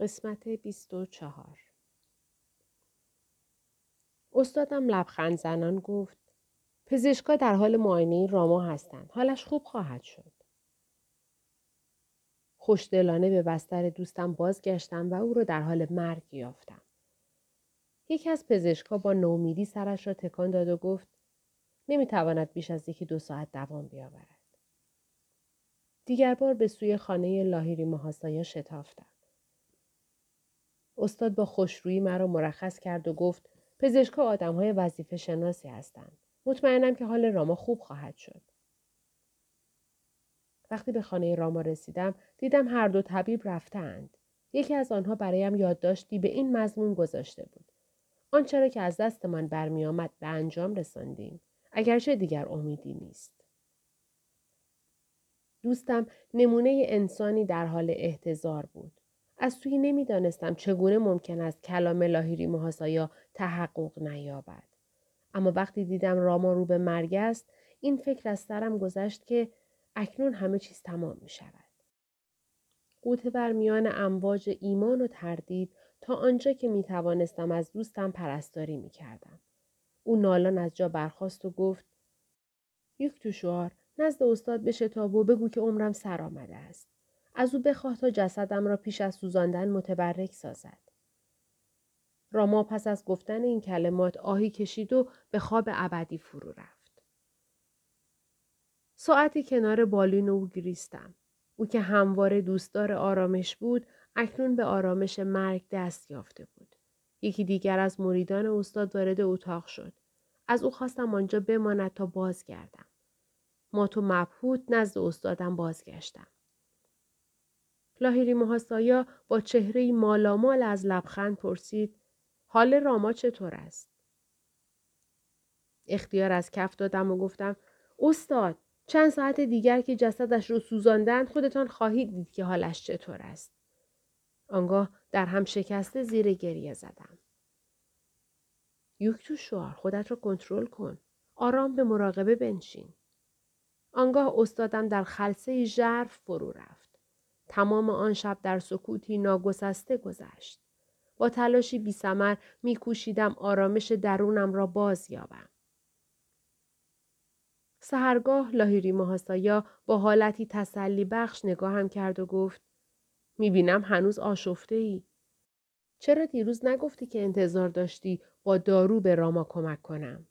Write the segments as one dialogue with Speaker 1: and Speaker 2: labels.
Speaker 1: قسمت 24 استادم لبخند زنان گفت پزشکا در حال معاینه راما هستند. حالش خوب خواهد شد. خوشدلانه به بستر دوستم بازگشتم و او را در حال مرگ یافتم. یکی از پزشکا با نومیدی سرش را تکان داد و گفت نمی‌تواند بیش از یکی دو ساعت دوام بیاورد. دیگر بار به سوی خانه لاهیری محاسایا شتافتم. استاد با خوشرویی مرا مرخص کرد و گفت پزشکا آدم های وظیفه شناسی هستند. مطمئنم که حال راما خوب خواهد شد. وقتی به خانه راما رسیدم دیدم هر دو طبیب رفتند. یکی از آنها برایم یادداشتی به این مضمون گذاشته بود. آنچه را که از دستمان برمیآمد به انجام رساندیم. اگرچه دیگر امیدی نیست. دوستم نمونه انسانی در حال احتضار بود. از توی نمی‌دانستم چگونه ممکن است کلام لاهیری محاسایا تحقق نیابد. اما وقتی دیدم راما رو به مرگ است این فکر از سرم گذشت که اکنون همه چیز تمام می شود. قوطه بر میان امواج ایمان و تردید تا آنجا که می توانستم از دوستم پرستاری می کردم. او نالان از جا برخاست و گفت یک توشوار نزد استاد بشتاب و بگو که عمرم سر آمده است. از او بخواه تا جسدم را پیش از سوزاندن متبرک سازد. راما پس از گفتن این کلمات آهی کشید و به خواب ابدی فرو رفت. ساعتی کنار بالین او گریستم. او که همواره دوستدار آرامش بود اکنون به آرامش مرگ دست یافته بود. یکی دیگر از مریدان استاد وارد اتاق شد. از او خواستم آنجا بماند تا بازگردم. ما تو مبهوت نزد استادم بازگشتم. لاهیری محاسایا با چهره مالامال از لبخند پرسید حال راما چطور است؟ اختیار از کف دادم و گفتم استاد چند ساعت دیگر که جسدش رو سوزاندند خودتان خواهید دید که حالش چطور است. آنگاه در هم شکسته زیر گریه زدم. یک تو شوار خودت را کنترل کن. آرام به مراقبه بنشین. آنگاه استادم در خلصه ژرف فرو رفت. تمام آن شب در سکوتی ناگسسته گذشت. با تلاشی بی سمر می کوشیدم آرامش درونم را باز یابم. سهرگاه لاهیری محاسایا با حالتی تسلی بخش نگاهم کرد و گفت می بینم هنوز آشفته ای. چرا دیروز نگفتی که انتظار داشتی با دارو به راما کمک کنم؟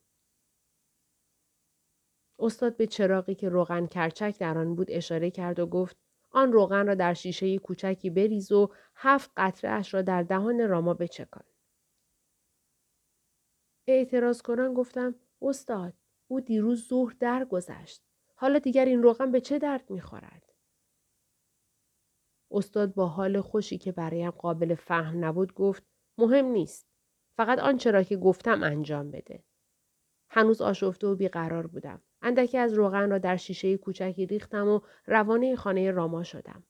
Speaker 1: استاد به چراغی که روغن کرچک در آن بود اشاره کرد و گفت آن روغن را در شیشه کوچکی بریز و هفت قطره اش را در دهان راما بچکان. اعتراض کنان گفتم استاد او دیروز ظهر درگذشت. حالا دیگر این روغن به چه درد می‌خورد؟ استاد با حال خوشی که برایم قابل فهم نبود گفت مهم نیست. فقط آنچه را که گفتم انجام بده. هنوز آشفته و بیقرار بودم. اندکی از روغن را در شیشه کوچکی ریختم و روانه خانه راما شدم.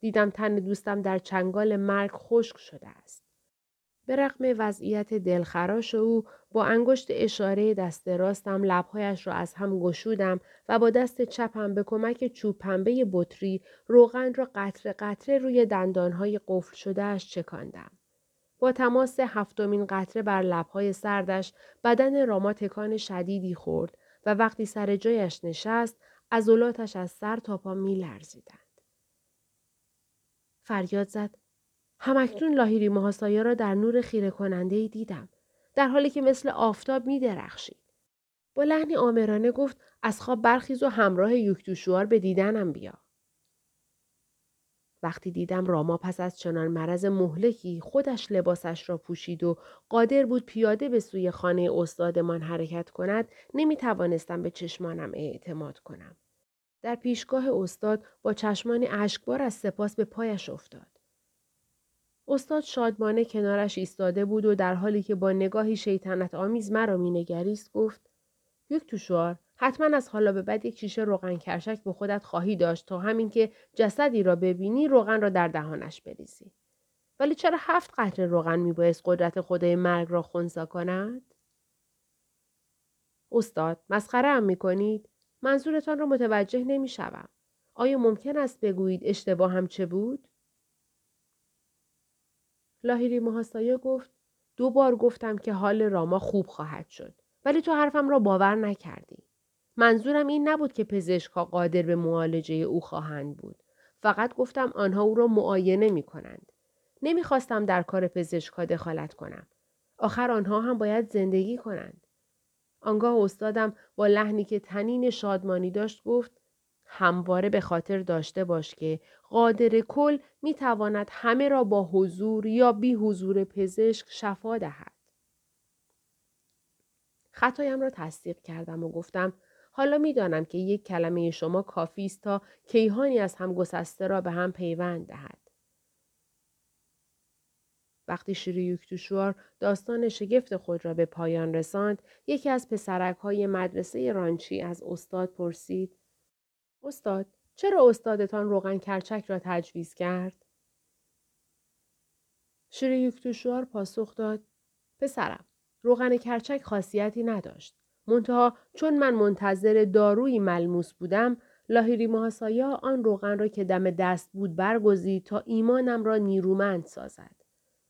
Speaker 1: دیدم تن دوستم در چنگال مرگ خشک شده است. به رغم وضعیت دلخراش او با انگشت اشاره دست راستم لبهایش را از هم گشودم و با دست چپم به کمک چوب پنبه بطری روغن را قطره قطره روی دندانهای قفل شدهش چکاندم. با تماس هفتمین قطره بر لبهای سردش بدن راما تکان شدیدی خورد و وقتی سر جایش نشست عضلاتش از سر تا پا می لرزیدند. فریاد زد همکنون لاهیری محاسایا را در نور خیره کننده دیدم در حالی که مثل آفتاب می درخشید. با لحنی آمرانه گفت از خواب برخیز و همراه یکتوشوار به دیدنم بیا. وقتی دیدم راما پس از چنان مرض مهلکی خودش لباسش را پوشید و قادر بود پیاده به سوی خانه استادمان حرکت کند نمی توانستم به چشمانم اعتماد کنم. در پیشگاه استاد با چشمان اشکبار از سپاس به پایش افتاد. استاد شادمانه کنارش ایستاده بود و در حالی که با نگاهی شیطنت آمیز مرا مینگریست گفت یک توشوار حتما از حالا به بعد یک شیشه روغن کرشک به خودت خواهی داشت تا همین که جسدی را ببینی روغن را در دهانش بریزی. ولی چرا هفت قطره روغن میبایست قدرت خدای مرگ را خونسا کند؟ استاد مسخره هم می‌کنید؟ منظورتان را متوجه نمی‌شوم. آیا ممکن است بگویید اشتباه هم چه بود؟ لاهیری محاسایا گفت دو بار گفتم که حال راما خوب خواهد شد. ولی تو حرفم را باور نکردی. منظورم این نبود که پزشکها قادر به معالجه او خواهند بود. فقط گفتم آنها او را معاینه می کنند. نمی‌خواستم در کار پزشکها دخالت کنم. آخر آنها هم باید زندگی کنند. آنگاه استادم با لحنی که تنین شادمانی داشت گفت همواره به خاطر داشته باش که قادر کل می تواند همه را با حضور یا بی حضور پزشک شفا دهد. خطایم را تصدیق کردم و گفتم حالا می‌دانم که یک کلمه شما کافی است تا کیهانی از هم گسسته را به هم پیوند دهد. وقتی شیری توشوار داستان شگفت خود را به پایان رساند، یکی از پسرک های مدرسه رانچی از استاد پرسید استاد، چرا استادتان روغن کرچک را تجویز کرد؟ شیری توشوار پاسخ داد پسرم، روغن کرچک خاصیتی نداشت. منتها چون من منتظر دارویی ملموس بودم لاهیری محاسایا آن روغن را که دم دست بود برگزید تا ایمانم را نیرومند سازد.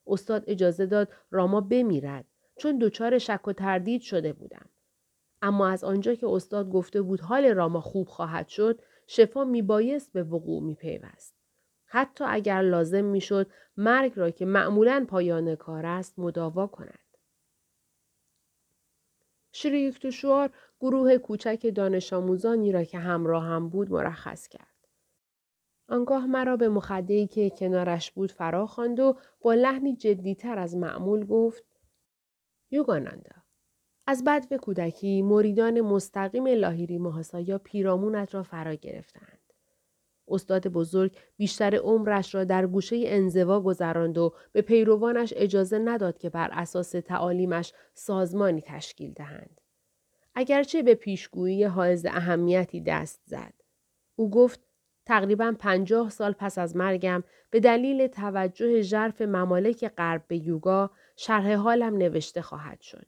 Speaker 1: استاد اجازه داد راما بمیرد چون دچار شک و تردید شده بودم. اما از آنجا که استاد گفته بود حال راما خوب خواهد شد شفا میبایست به وقوع میپیوست. حتی اگر لازم می‌شد مرگ را که معمولا پایان کار است مداوا کند. شوار گروه کوچک دانش آموزانی را که همراه هم بود مرخص کرد. آنگاه مرا به مخدهی که کنارش بود فرا خواند و با لحنی جدیتر از معمول گفت یوگانندا از بد و کودکی مریدان مستقیم لاهیری محاسایا پیرامونت را فرا گرفتند. استاد بزرگ بیشتر عمرش را در گوشه انزوا گذراند و به پیروانش اجازه نداد که بر اساس تعالیمش سازمانی تشکیل دهند. اگرچه به پیشگویی حائز اهمیتی دست زد. او گفت تقریبا پنجاه سال پس از مرگم به دلیل توجه ژرف ممالک غرب به یوگا شرح حالم نوشته خواهد شد.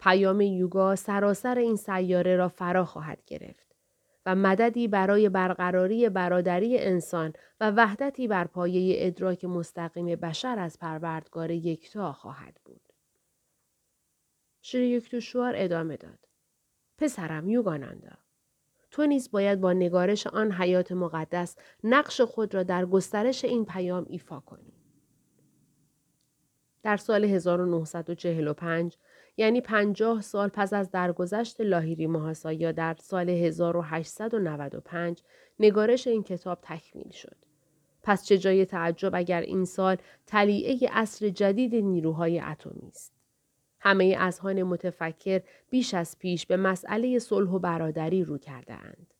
Speaker 1: پیام یوگا سراسر این سیاره را فرا خواهد گرفت. و مددی برای برقراری برادری انسان و وحدتی بر پایه ادراک مستقیم بشر از پروردگار یکتا خواهد بود. شری یکتوشوار ادامه داد. پسرم یوگانندا. تو نیز باید با نگارش آن حیات مقدس نقش خود را در گسترش این پیام ایفا کنی. در سال 1945 یعنی پنجاه سال پس از درگذشت لاهیری محاسایا در سال 1895 نگارش این کتاب تکمیل شد. پس چه جای تعجب اگر این سال تلیعه اصر جدید نیروهای اتمی است. همه اذهان متفکر بیش از پیش به مسئله صلح و برادری رو کرده اند.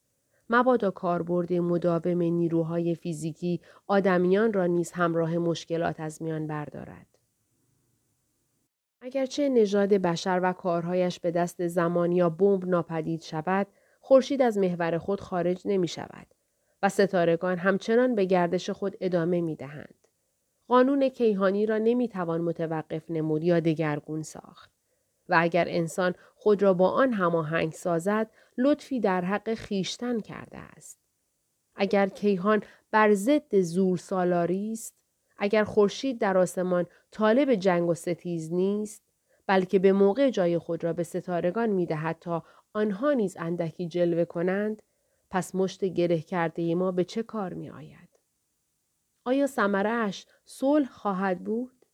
Speaker 1: مبادا کاربرد مداوم نیروهای فیزیکی آدمیان را نیز همراه مشکلات از میان بردارد. اگرچه نژاد بشر و کارهایش به دست زمان یا بمب ناپدید شود، خورشید از محور خود خارج نمی شود و ستارگان همچنان به گردش خود ادامه می دهند. قانون کیهانی را نمی توان متوقف نمود یا دگرگون ساخت. و اگر انسان خود را با آن هماهنگ سازد، لطفی در حق خیشتن کرده است. اگر کیهان بر ضد زور سالاری است، اگر خورشید در آسمان طالب جنگ و ستیز نیست بلکه به موقع جای خود را به ستارگان می دهد تا آنها نیز اندکی جلوه کنند پس مشت گره کرده ما به چه کار می آید؟ آیا سمرش صلح خواهد بود؟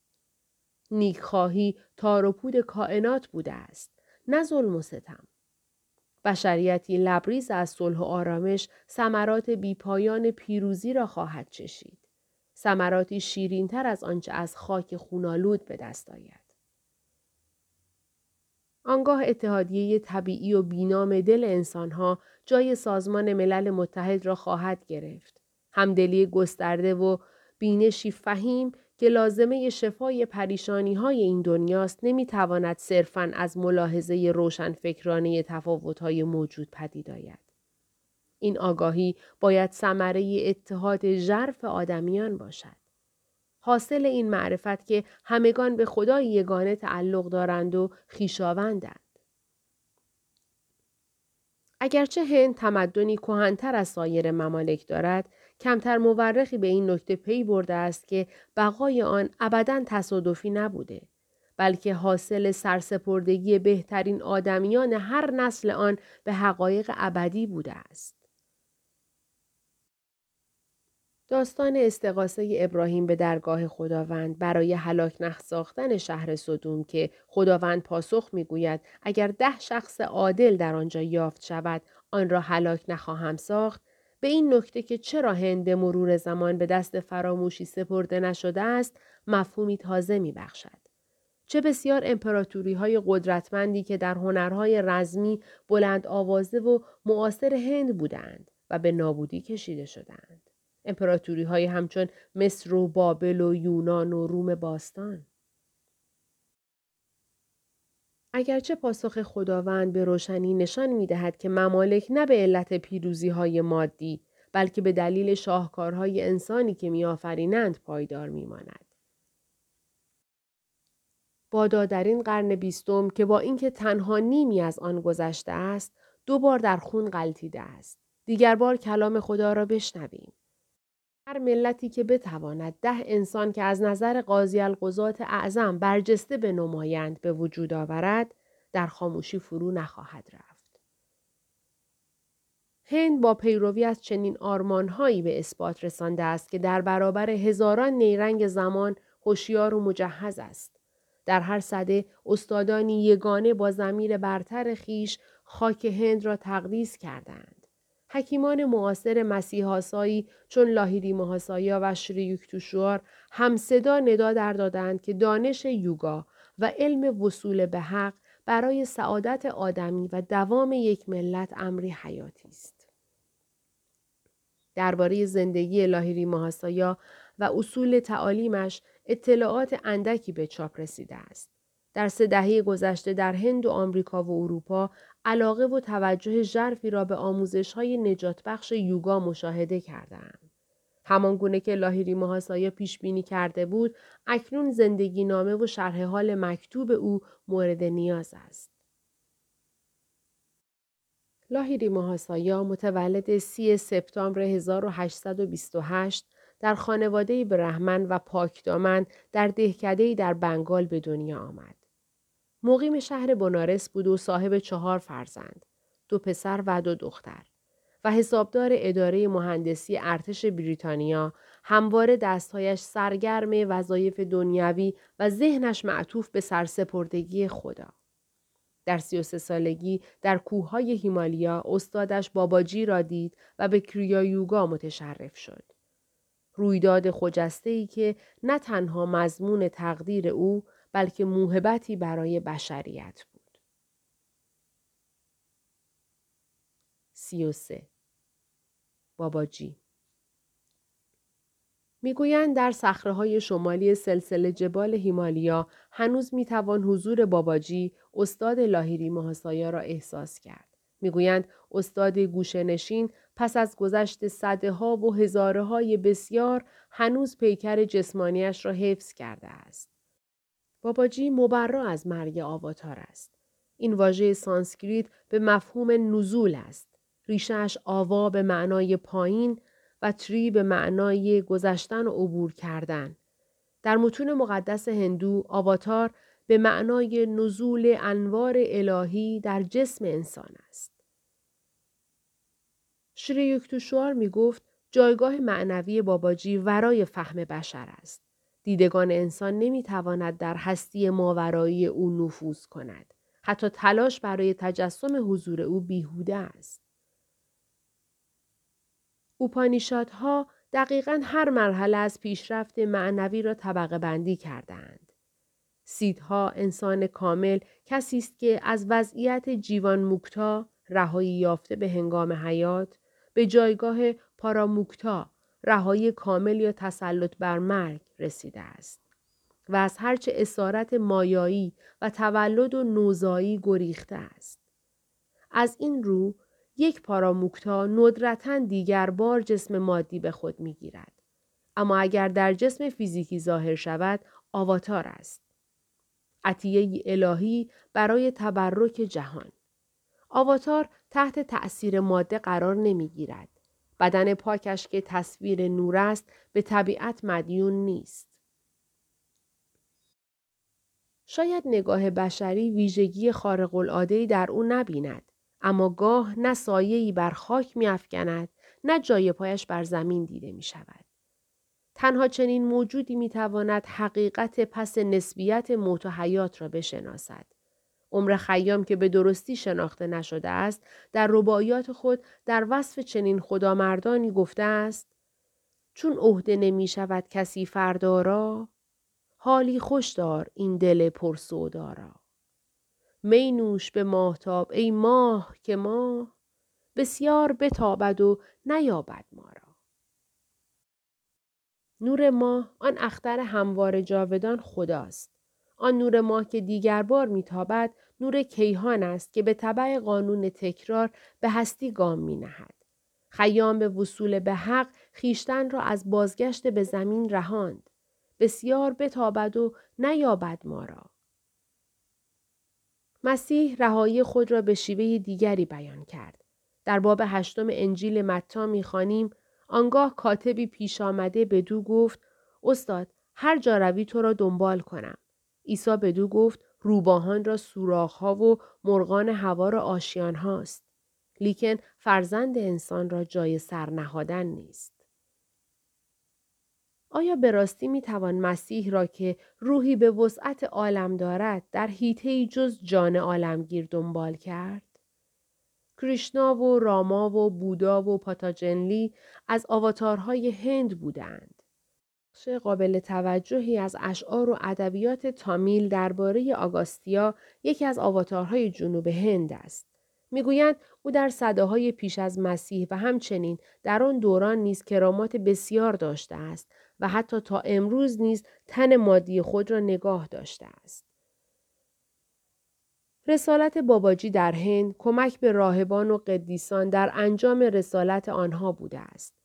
Speaker 1: نیکخواهی تار و پود کائنات بوده است نه ظلم و ستم بشریتی لبریز از صلح و آرامش ثمرات بیپایان پیروزی را خواهد چشید ثمراتی شیرینتر از آنچه از خاک خونالود به دست آید. آنگاه اتحادیه طبیعی و بینام دل انسانها جای سازمان ملل متحد را خواهد گرفت. همدلی گسترده و بینشی فهیم که لازمه شفای پریشانی های این دنیاست نمی‌تواند صرفاً از ملاحظه روشنفکرانه تفاوت‌های موجود پدید آید. این آگاهی باید ثمره اتحاد ژرف آدمیان باشد. حاصل این معرفت که همگان به خدای یگانه تعلق دارند و خیشاوندند. اگرچه هند تمدنی کهنتر از سایر ممالک دارد کمتر مورخی به این نکته پی برده است که بقای آن ابدا تصادفی نبوده بلکه حاصل سرسپردگی بهترین آدمیان هر نسل آن به حقایق ابدی بوده است. داستان استقاسه ابراهیم به درگاه خداوند برای هلاک نساختن شهر صدوم که خداوند پاسخ می‌گوید اگر ده شخص عادل در آنجا یافت شود آن را هلاک نخواهم ساخت به این نکته که چرا هند مرور زمان به دست فراموشی سپرده نشده است مفهومی تازه می بخشد. چه بسیار امپراتوری های قدرتمندی که در هنرهای رزمی بلند آوازه و معاصر هند بودند و به نابودی کشیده شدند. امپراتوری های همچون مصر و بابل و یونان و روم باستان. اگرچه پاسخ خداوند به روشنی نشان می دهد که ممالک نه به علت پیروزی های مادی بلکه به دلیل شاهکارهای انسانی که میآفرینند پایدار میماند. بادا در این قرن بیستم که با اینکه تنها نیمی از آن گذشته است دو بار در خون غلطیده است دیگر بار کلام خدا را بشنویم هر ملتی که بتواند ده انسان که از نظر قاضی القضات اعظم برجسته به نمایند به وجود آورد در خاموشی فرو نخواهد رفت. هند با پیروی از چنین آرمانهایی به اثبات رسانده است که در برابر هزاران نیرنگ زمان هوشیار و مجهز است. در هر صده استادانی یگانه با زمیر برتر خیش خاک هند را تقدیس کردند. حکیمان معاصر مسیحاسایی چون لاهیری محاسایا و شریوکتوشوار همصدا ندا در دادند که دانش یوگا و علم وصول به حق برای سعادت آدمی و دوام یک ملت امری حیاتی است. درباره زندگی لاهیری محاسایا و اصول تعالیمش اطلاعات اندکی به چاپ رسیده است. در سه دهه گذشته در هند و آمریکا و اروپا علاقه و توجه ژرفی را به آموزش های نجات بخش یوگا مشاهده کردم. همان گونه که لاهیری محاسایا پیش بینی کرده بود، اکنون زندگی نامه و شرح حال مکتوب او مورد نیاز است. لاهیری محاسایا متولد سی سپتامبر 1828 در خانواده برهمن و پاکدامن در دهکده‌ای در بنگال به دنیا آمد. مقیم شهر بنارس بود و صاحب چهار فرزند، دو پسر و دو دختر و حسابدار اداره مهندسی ارتش بریتانیا همواره دستهایش سرگرم وظایف دنیوی و ذهنش معطوف به سرسپردگی خدا. در سی و سه سالگی در کوههای هیمالیا استادش باباجی را دید و به کریا یوگا متشرف شد. رویداد خجسته ای که نه تنها مضمون تقدیر او بلکه موهبتی برای بشریت بود. سی و سه باباجی می‌گویند در های شمالی سلسله جبال هیمالیا هنوز می‌توان حضور باباجی استاد لاهیری محاسایا را احساس کرد. می‌گویند استاد گوشنشین پس از گذشت صده ها و هزاره های بسیار هنوز پیکر جسمانیش را حفظ کرده است. باباجی مبرا از مرگ آواتار است. این واژه سانسکریت به مفهوم نزول است. ریشهش آوا به معنای پایین و تری به معنای گذشتن و عبور کردن. در متون مقدس هندو آواتار به معنای نزول انوار الهی در جسم انسان است. شری یوکتشوار می گفت جایگاه معنوی باباجی ورای فهم بشر است. دیدگان انسان نمی‌تواند در هستی ماورایی او نفوذ کند. حتی تلاش برای تجسم حضور او بیهوده است. اوپانیشادها دقیقا هر مرحله از پیشرفت معنوی را طبقه بندی کردند. سیدها انسان کامل کسی است که از وضعیت جیوان موکتا رهایی یافته به هنگام حیات به جایگاه پاراموکتا رهایی کامل یا تسلط بر مرگ رسیده است و از هرچه اسارت مایایی و تولد و نوزایی گریخته است. از این رو یک پاراموکتا ندرتا دیگر بار جسم مادی به خود می گیرد. اما اگر در جسم فیزیکی ظاهر شود آواتار است. عطیه الهی برای تبرک جهان. آواتار تحت تأثیر ماده قرار نمی گیرد. بدن پاکش که تصویر نور است به طبیعت مدیون نیست. شاید نگاه بشری ویژگی خارق العاده در او نبیند اما گاه نه سایه‌ای بر خاک میافکند نه جای پایش بر زمین دیده می شود. تنها چنین موجودی می تواند حقیقت پس نسبیت موت و حیات را بشناسد. عمر خیام که به درستی شناخته نشده است در رباعیات خود در وصف چنین خدامردانی گفته است چون عهده نمی شود کسی فردارا حالی خوش دار این دل پرسودارا می نوش به ماهتاب ای ماه که ماه بسیار بتابد و نیابد ما را. نور ماه آن اختر هموار جاودان خداست. آن نور ماه که دیگر بار میتابد نور کیهان است که به طبع قانون تکرار به هستی گام می نهد. خیام به وصول به حق خیشتن را از بازگشت به زمین رهاند. بسیار بتابد و نیابد ما را. مسیح رهایی خود را به شیوه دیگری بیان کرد. در باب هشتم انجیل متا می‌خوانیم آنگاه کاتبی پیش آمده به دو گفت استاد هر جا روی تو را دنبال کنم. عیسی به دو گفت روباهان را ها و مرغان هوا را آشیان هاست. لیکن فرزند انسان را جای سر نهادن نیست. آیا به راستی می توان مسیح را که روحی به وسعت عالم دارد در حیطه جز جان عالمگیر دنبال کرد؟ کریشنا و راما و بودا و پاتاجنلی از آواتارهای هند بودند. بخش قابل توجهی از اشعار و ادبیات تامیل درباره آگاستیا یکی از آواتارهای جنوب هند است. می‌گویند او در صداهای پیش از مسیح و همچنین در آن دوران نیز کرامات بسیار داشته است و حتی تا امروز نیز تن مادی خود را نگاه داشته است. رسالت باباجی در هند کمک به راهبان و قدیسان در انجام رسالت آنها بوده است.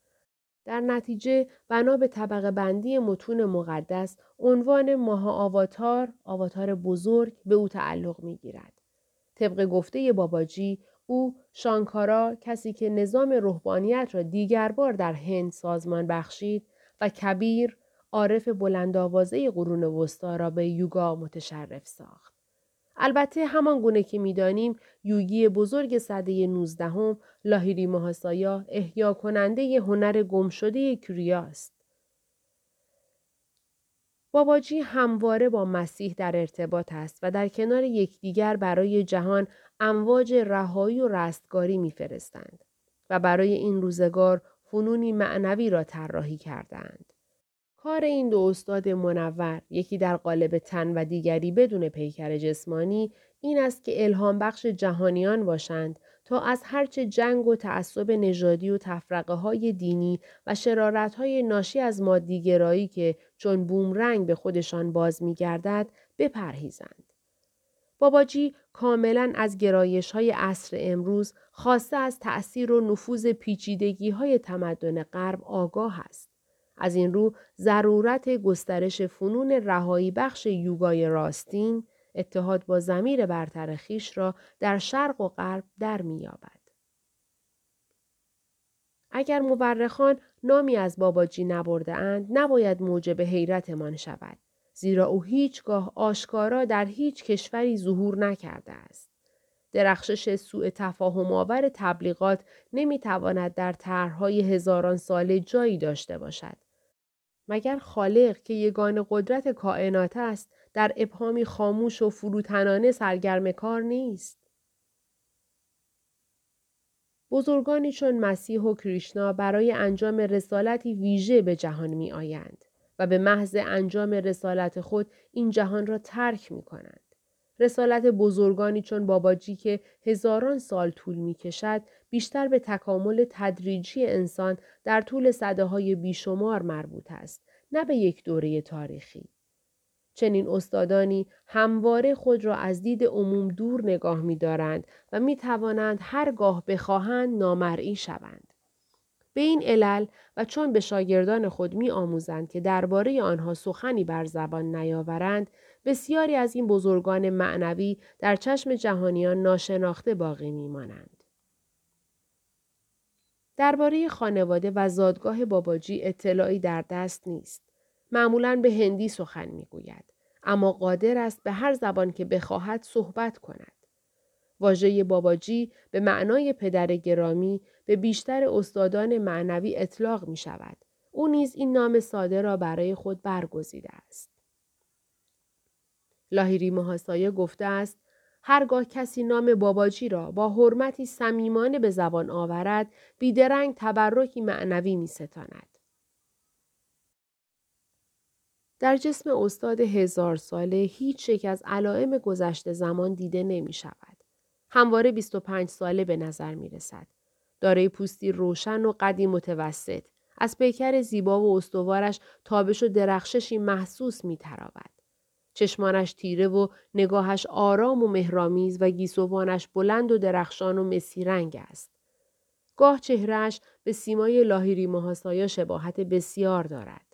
Speaker 1: در نتیجه بنا به طبقه بندی متون مقدس عنوان ماها آواتار آواتار بزرگ به او تعلق می گیرد. طبق گفته باباجی او شانکارا کسی که نظام روحانیت را دیگر بار در هند سازمان بخشید و کبیر عارف بلندآوازه قرون وسطا را به یوگا متشرف ساخت. البته همان گونه که می‌دانیم یوگی بزرگ صده 19 لاهیری مهاسایا احیا کننده هنر گمشده کریاست. باباجی همواره با مسیح در ارتباط است و در کنار یکدیگر برای جهان امواج رهایی و رستگاری میفرستند و برای این روزگار فنونی معنوی را طراحی کردند. کار این دو استاد منور یکی در قالب تن و دیگری بدون پیکر جسمانی این است که الهام بخش جهانیان باشند تا از هرچه جنگ و تعصب نژادی و تفرقه های دینی و شرارت های ناشی از مادیگرایی که چون بومرنگ به خودشان باز می گردد بپرهیزند. باباجی کاملا از گرایش های عصر امروز خواسته از تأثیر و نفوذ پیچیدگی های تمدن غرب آگاه است. از این رو ضرورت گسترش فنون رهایی بخش یوگای راستین اتحاد با زمیر برتر خیش را در شرق و غرب در میابد. اگر مورخان نامی از باباجی نبرده اند نباید موجب حیرتمان شود زیرا او هیچگاه آشکارا در هیچ کشوری ظهور نکرده است. درخشش سوء تفاهم آور تبلیغات نمی‌تواند در طرحهای هزاران ساله جایی داشته باشد. مگر خالق که یگان قدرت کائنات است در ابهامی خاموش و فروتنانه سرگرم کار نیست؟ بزرگانی چون مسیح و کریشنا برای انجام رسالتی ویژه به جهان می آیند و به محض انجام رسالت خود این جهان را ترک می کنند. رسالت بزرگانی چون باباجی که هزاران سال طول می کشد بیشتر به تکامل تدریجی انسان در طول صده های بیشمار مربوط است نه به یک دوره تاریخی. چنین استادانی همواره خود را از دید عموم دور نگاه می دارند و می توانند هرگاه بخواهند نامرئی شوند. به این علل و چون به شاگردان خود می آموزند که درباره آنها سخنی بر زبان نیاورند بسیاری از این بزرگان معنوی در چشم جهانیان ناشناخته باقی می مانند. درباره خانواده و زادگاه باباجی اطلاعی در دست نیست. معمولا به هندی سخن می‌گوید اما قادر است به هر زبان که بخواهد صحبت کند. واژه باباجی به معنای پدر گرامی به بیشتر استادان معنوی اطلاق می شود. او نیز این نام ساده را برای خود برگزیده است. لاهیری محاسایه گفته است هرگاه کسی نام باباجی را با حرمتی صمیمانه به زبان آورد بیدرنگ تبرکی معنوی می ستاند. در جسم استاد هزار ساله هیچ یک از علائم گذشته زمان دیده نمی شود. همواره 25 ساله به نظر می رسد. دارای پوستی روشن و قدی متوسط. از پیکر زیبا و استوارش تابش و درخششی محسوس می تراود. چشمانش تیره و نگاهش آرام و مهرامیز و گیسوانش بلند و درخشان و مسی رنگ است. گاه چهرهش به سیمای لاهیری ماهاسایا شباهت بسیار دارد.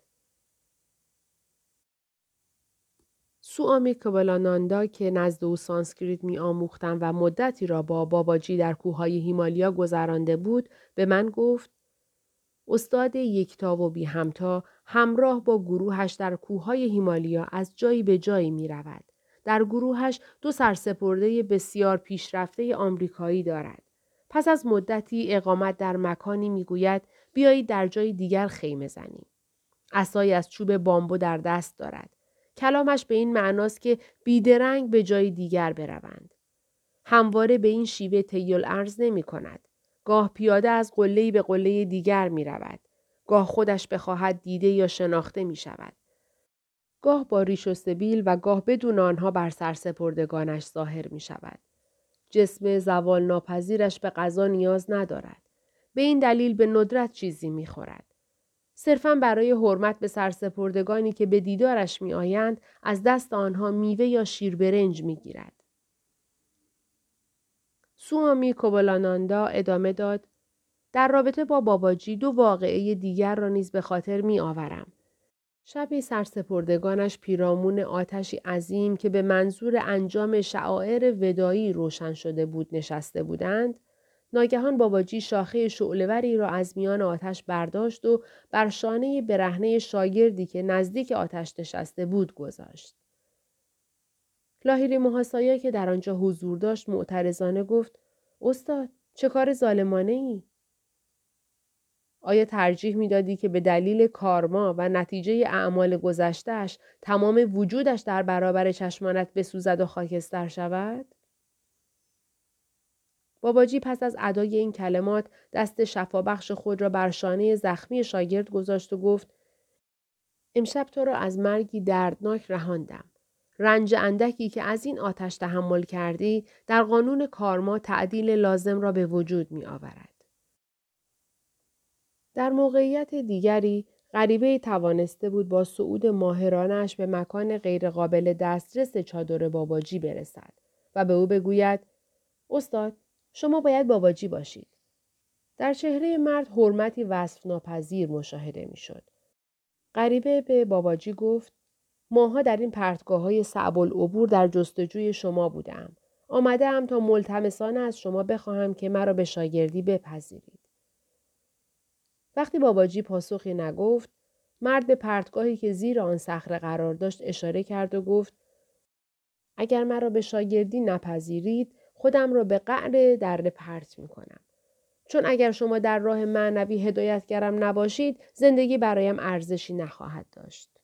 Speaker 1: سوامی کبالاناندا که نزد او سانسکریت می آموختم و مدتی را با باباجی در کوههای هیمالیا گذرانده بود به من گفت استاد یکتا و بی همتا همراه با گروهش در کوههای هیمالیا از جایی به جایی می رود. در گروهش دو سرسپرده بسیار پیشرفته آمریکایی دارد. پس از مدتی اقامت در مکانی می گوید بیایید در جای دیگر خیمه زنیم. اسای از چوب بامبو در دست دارد. کلامش به این معناست که بیدرنگ به جای دیگر بروند. همواره به این شیوه تیل ارز نمی کند. گاه پیاده از قلهی به قله دیگر می رود. گاه خودش بخواهد دیده یا شناخته می شود. گاه با ریش و سبیل و گاه بدون آنها بر سرسپردگانش ظاهر می شود. جسم زوال ناپذیرش به غذا نیاز ندارد. به این دلیل به ندرت چیزی می خورد. صرفا برای حرمت به سرسپردگانی که به دیدارش می آیند از دست آنها میوه یا شیر برنج می گیرد. سوامی کوبالاناندا ادامه داد در رابطه با باباجی دو واقعه دیگر را نیز به خاطر می آورم. شبی سرسپردگانش پیرامون آتشی عظیم که به منظور انجام شعائر ودایی روشن شده بود نشسته بودند ناگهان باباجی شاخه شعلوری را از میان آتش برداشت و بر شانه برهنه شاگردی که نزدیک آتش نشسته بود گذاشت. لاهیری محاسایا که در آنجا حضور داشت معترضانه گفت استاد چه کار ظالمانه ای؟ آیا ترجیح می‌دادی که به دلیل کارما و نتیجه اعمال گذشتهش تمام وجودش در برابر چشمانت بسوزد و خاکستر شود؟ باباجی پس از ادای این کلمات دست شفابخش خود را بر شانه زخمی شاگرد گذاشت و گفت امشب تو را از مرگی دردناک رهاندم. رنج اندکی که از این آتش تحمل کردی در قانون کارما تعدیل لازم را به وجود می آورد. در موقعیت دیگری غریبه توانسته بود با صعود ماهرانش به مکان غیرقابل دسترس چادر باباجی برسد و به او بگوید استاد شما باید باباجی باشید. در چهره مرد حرمتی وصف ناپذیر مشاهده می شد. غریبه به باباجی گفت ماها در این پرتگاه های صعب العبور در جستجوی شما بودم. آمده هم تا ملتمسانه از شما بخواهم که مرا به شاگردی بپذیرید. وقتی باباجی پاسخی نگفت، مرد به پرتگاهی که زیر آن صخره قرار داشت اشاره کرد و گفت اگر مرا به شاگردی نپذیرید خودم را به قعر دره پرت می کنم. چون اگر شما در راه معنوی هدایتگرم نباشید زندگی برایم ارزشی نخواهد داشت.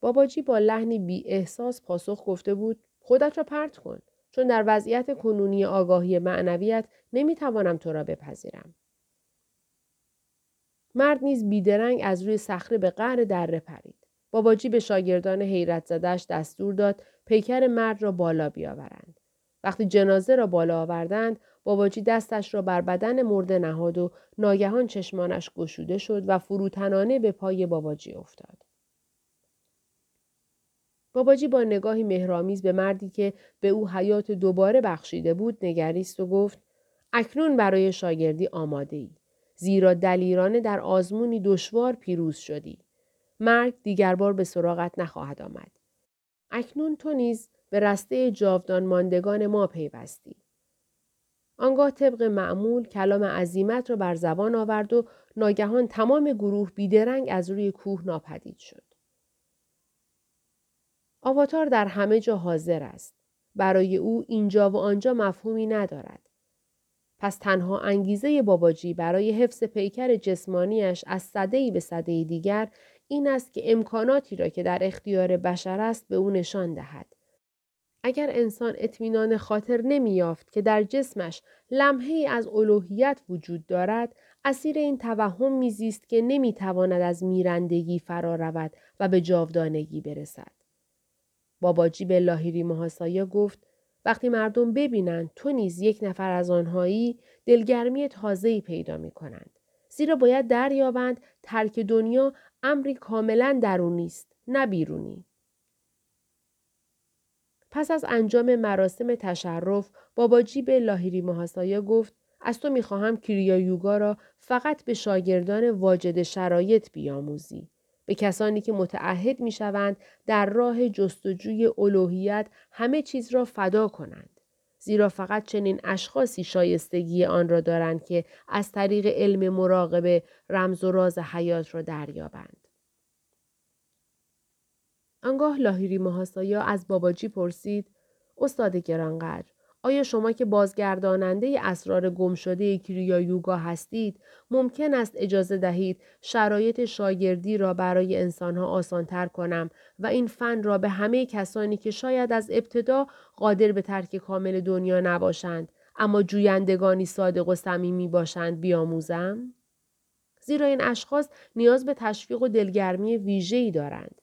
Speaker 1: باباجی با لحنی بی احساس پاسخ گفته بود خودت را پرت کن چون در وضعیت کنونی آگاهی معنویت نمی‌توانم تو را بپذیرم. مرد نیز بیدرنگ از روی صخره به قهر دره پرید. باباجی به شاگردان حیرت زدهش دستور داد پیکر مرد را بالا بیاورند. وقتی جنازه را بالا آوردند باباجی دستش را بر بدن مرده نهاد و ناگهان چشمانش گشوده شد و فروتنانه به پای باباجی افتاد. باباجی با نگاهی مهرامیز به مردی که به او حیات دوباره بخشیده بود نگریست و گفت اکنون برای شاگردی آماده ای. زیرا دلیرانه در آزمونی دشوار پیروز شدی. مرگ دیگر بار به سراغت نخواهد آمد. اکنون تو نیز به رسته جاودان ماندگان ما پیوستی. آنگاه طبق معمول کلام عظیمت را بر زبان آورد و ناگهان تمام گروه بیدرنگ از روی کوه ناپدید شد. آواتار در همه جا حاضر است. برای او اینجا و آنجا مفهومی ندارد. پس تنها انگیزه باباجی برای حفظ پیکر جسمانیش از صدهی به صده دیگر این است که امکاناتی را که در اختیار بشر است به او نشان دهد. اگر انسان اطمینان خاطر نمیافت که در جسمش لمحه از الوهیت وجود دارد اسیر این توهم میزیست که نمی‌تواند از میرندگی فرا رود و به جاودانگی برسد باباجی به لاهیری محاسایا گفت وقتی مردم ببینند تو نیز یک نفر از آنهایی دلگرمی تازه‌ای پیدا می کنند. زیرا باید دریابند ترک دنیا امری کاملا درونی است نه بیرونی. پس از انجام مراسم تشرف باباجی به لاهیری محاسایا گفت از تو می‌خواهم کریا یوگا را فقط به شاگردان واجد شرایط بیاموزی. به کسانی که متعهد می شوند در راه جستجوی الوهیت همه چیز را فدا کنند. زیرا فقط چنین اشخاصی شایستگی آن را دارند که از طریق علم مراقبه رمز و راز حیات را دریابند. آنگاه لاهیری محاسایا از باباجی پرسید استاد گرانقدر آیا شما که بازگرداننده اسرار گم شده کریا یوگا هستید ممکن است اجازه دهید شرایط شاگردی را برای انسانها آسانتر کنم و این فن را به همه کسانی که شاید از ابتدا قادر به ترک کامل دنیا نباشند اما جویندگانی صادق و صمیمی باشند بیاموزم؟ زیرا این اشخاص نیاز به تشویق و دلگرمی ویژه‌ای دارند.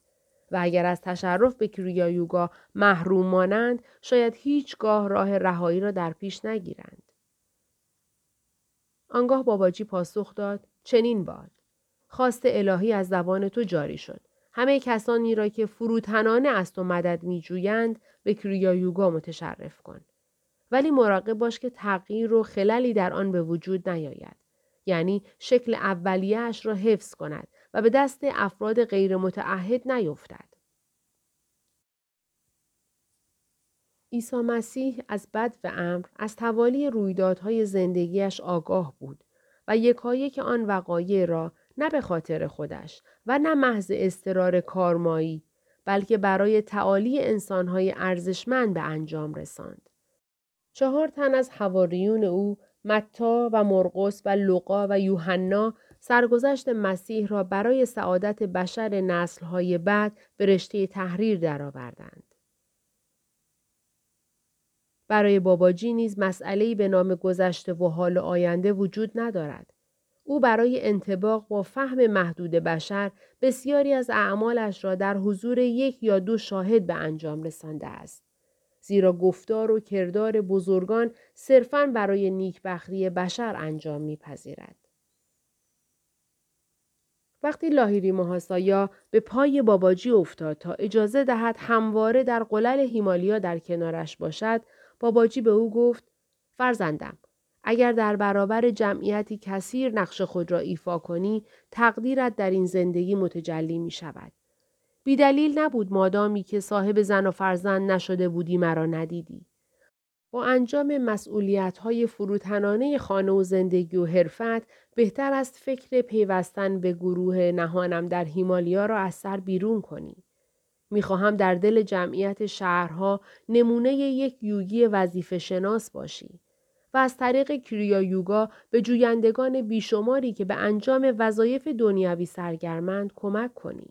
Speaker 1: و اگر از تشرف به کریا یوگا محروم مانند شاید هیچگاه راه رهایی را در پیش نگیرند. آنگاه باباجی پاسخ داد چنین باد. خواست الهی از زبان تو جاری شد. همه کسانی را که فروتنانه از تو مدد می جویند به کریا یوگا متشرف کن. ولی مراقب باش که تغییر و خللی در آن به وجود نیاید. یعنی شکل اولیهش را حفظ کند و به دست افراد غیر متعهد نیفتد. عیسی مسیح از بد و امر از توالی رویدادهای زندگیش آگاه بود و یکایک آن وقایع را نه به خاطر خودش و نه محض استرار کارمایی بلکه برای تعالی انسانهای ارزشمند به انجام رساند. چهار تن از حواریون او متا و مرقس و لوقا و یوحنا سرگذشت مسیح را برای سعادت بشر نسلهای بعد به رشته تحریر درآوردند. برای باباجی نیز مسئله‌ای به نام گذشته و حال آینده وجود ندارد. او برای انتباق با فهم محدود بشر بسیاری از اعمالش را در حضور یک یا دو شاهد به انجام رسانده است. زیرا گفتار و کردار بزرگان صرفاً برای نیکبختی بشر انجام میپذیرد. وقتی لاهیری محاسایا به پای باباجی افتاد تا اجازه دهد همواره در قلل هیمالیا در کنارش باشد باباجی به او گفت فرزندم اگر در برابر جمعیتی کثیر نقش خود را ایفا کنی تقدیرت در این زندگی متجلی می شود. بیدلیل نبود مادامی که صاحب زن و فرزند نشده بودی مرا ندیدی. انجام مسئولیت های فروتنانه خانه و زندگی و حرفت بهتر است فکر پیوستن به گروه نهانم در هیمالیا را از سر بیرون کنی. می‌خواهم در دل جمعیت شهرها نمونه یک یوگی وظیفه شناس باشی و از طریق کریا یوگا به جویندگان بیشماری که به انجام وظایف دنیوی سرگرمند کمک کنی.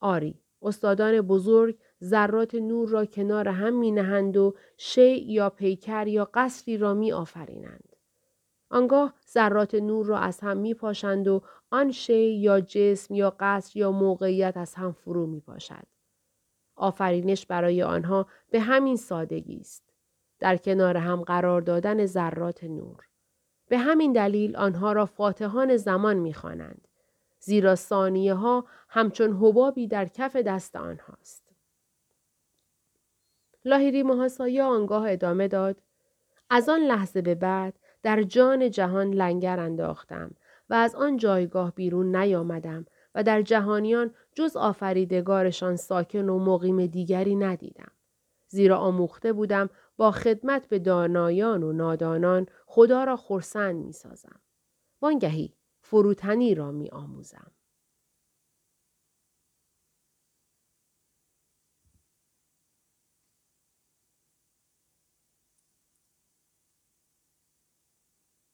Speaker 1: آری، استادان بزرگ ذرات نور را کنار هم می نهند و شی یا پیکر یا قصری را می آفرینند. آنگاه ذرات نور را از هم می پاشند و آن شی یا جسم یا قصر یا موقعیت از هم فرو می پاشد. آفرینش برای آنها به همین سادگی است. در کنار هم قرار دادن ذرات نور. به همین دلیل آنها را فاتحان زمان می خوانند. زیرا ثانیه ها همچون حبابی در کف دست آنهاست. لاهیری محاسایا آنگاه ادامه داد از آن لحظه به بعد در جان جهان لنگر انداختم و از آن جایگاه بیرون نیامدم و در جهانیان جز آفریدگارشان ساکن و مقیم دیگری ندیدم. زیرا آموخته بودم با خدمت به دانایان و نادانان خدا را خرسند می سازم. وانگهی فروتنی را می آموزم.